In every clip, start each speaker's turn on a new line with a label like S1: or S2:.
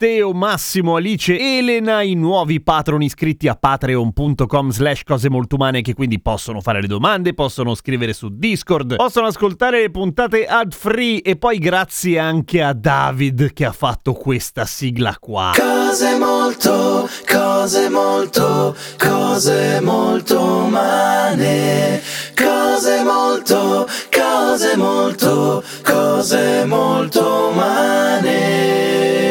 S1: Matteo, Massimo, Alice, Elena, i nuovi patron iscritti a patreon.com slash cose molto umane che quindi possono fare le domande, possono scrivere su Discord, possono ascoltare le puntate ad free e poi grazie anche a David che ha fatto questa sigla qua.
S2: Cose molto, cose molto, cose molto umane. Cose molto, cose molto, cose molto umane.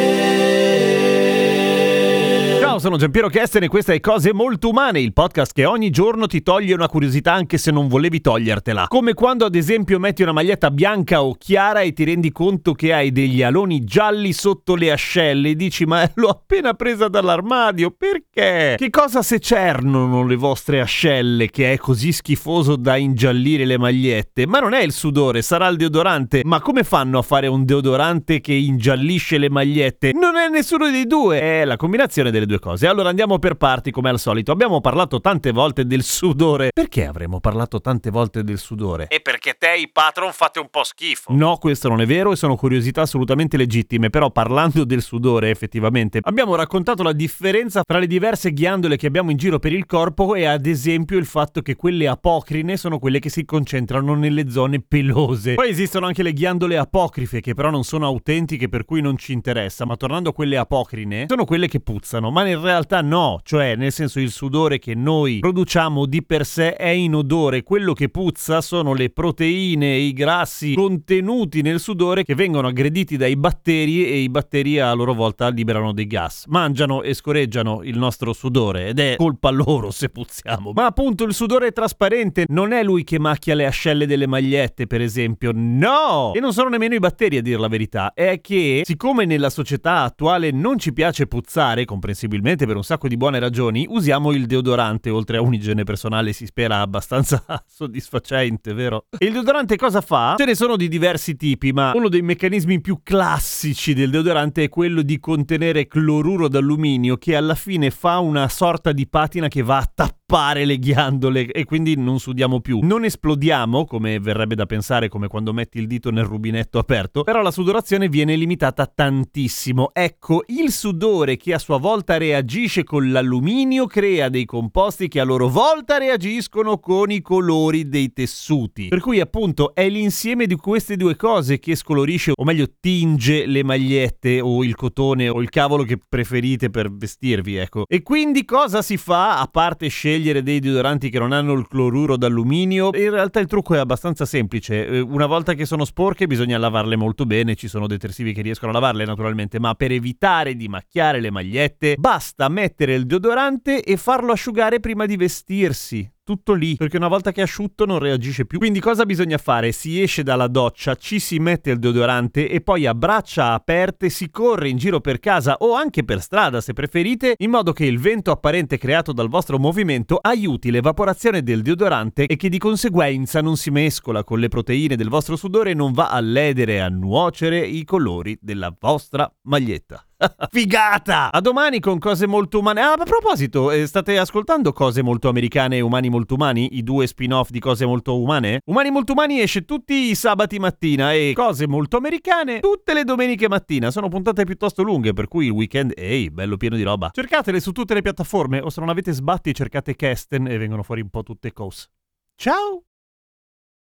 S1: Ciao, sono Giampiero Kesten e questa è Cose Molto Umane, il podcast che ogni giorno ti toglie una curiosità anche se non volevi togliertela. Come quando ad esempio metti una maglietta bianca o chiara e ti rendi conto che hai degli aloni gialli sotto le ascelle e dici ma l'ho appena presa dall'armadio, perché? Che cosa se cernono le vostre ascelle che è così schifoso da ingiallire le magliette? Ma non è il sudore, sarà il deodorante. Ma come fanno a fare un deodorante che ingiallisce le magliette? Non è nessuno dei due, è la combinazione delle due cose. Allora andiamo per parti come al solito. Abbiamo parlato tante volte del sudore. Perché avremmo parlato tante volte del sudore?
S3: E perché te i patron fate un po' schifo.
S1: No, questo non è vero e sono curiosità assolutamente legittime, però parlando del sudore effettivamente abbiamo raccontato la differenza tra le diverse ghiandole che abbiamo in giro per il corpo e ad esempio il fatto che quelle apocrine sono quelle che si concentrano nelle zone pelose. Poi esistono anche le ghiandole apocrife che però non sono autentiche per cui non ci interessa, ma tornando a quelle apocrine sono quelle che puzzano, ma in realtà no, cioè nel senso il sudore che noi produciamo di per sé è inodore, quello che puzza sono le proteine i grassi contenuti nel sudore che vengono aggrediti dai batteri e i batteri a loro volta liberano dei gas, mangiano e scorreggiano il nostro sudore ed è colpa loro se puzziamo. Ma appunto il sudore è trasparente, non è lui che macchia le ascelle delle magliette per esempio, no! E non sono nemmeno i batteri a dire la verità, è che siccome nella società attuale non ci piace puzzare, comprensibilmente per un sacco di buone ragioni, usiamo il deodorante oltre a un'igiene personale si spera abbastanza soddisfacente, vero? E il deodorante cosa fa? Ce ne sono di diversi tipi, ma uno dei meccanismi più classici del deodorante è quello di contenere cloruro d'alluminio che alla fine fa una sorta di patina che va a tappare le ghiandole e quindi non sudiamo più. Non esplodiamo, come verrebbe da pensare come quando metti il dito nel rubinetto aperto, però la sudorazione viene limitata tantissimo. Ecco, il sudore che a sua volta reagisce con l'alluminio crea dei composti che a loro volta reagiscono con i colori dei tessuti. Per cui appunto è l'insieme di queste due cose che scolorisce o meglio tinge le magliette o il cotone o il cavolo che preferite per vestirvi, ecco. E quindi cosa si fa a parte scegliere dei deodoranti che non hanno il cloruro d'alluminio? In realtà il trucco è abbastanza semplice. Eh, Una volta che sono sporche bisogna lavarle molto bene, ci sono detersivi che riescono a lavarle naturalmente, ma per evitare di macchiare le magliette basta mettere il deodorante e farlo asciugare prima di vestirsi. Tutto lì, perché una volta che è asciutto non reagisce più. Quindi cosa bisogna fare? Si esce dalla doccia, ci si mette il deodorante e poi a braccia aperte si corre in giro per casa o anche per strada se preferite, in modo che il vento apparente creato dal vostro movimento aiuti l'evaporazione del deodorante e che di conseguenza non si mescola con le proteine del vostro sudore e non va a ledere e a nuocere i colori della vostra maglietta. Figata! A domani con cose molto umane. Ah, a proposito, eh, state ascoltando cose molto americane e umani molto umani? I due spin-off di cose molto umane? Umani molto umani esce tutti i sabati mattina e cose molto americane tutte le domeniche mattina. Sono puntate piuttosto lunghe, per cui il weekend, ehi, bello pieno di roba. Cercatele su tutte le piattaforme o se non avete sbatti cercate Kesten e vengono fuori un po' tutte cose. Ciao!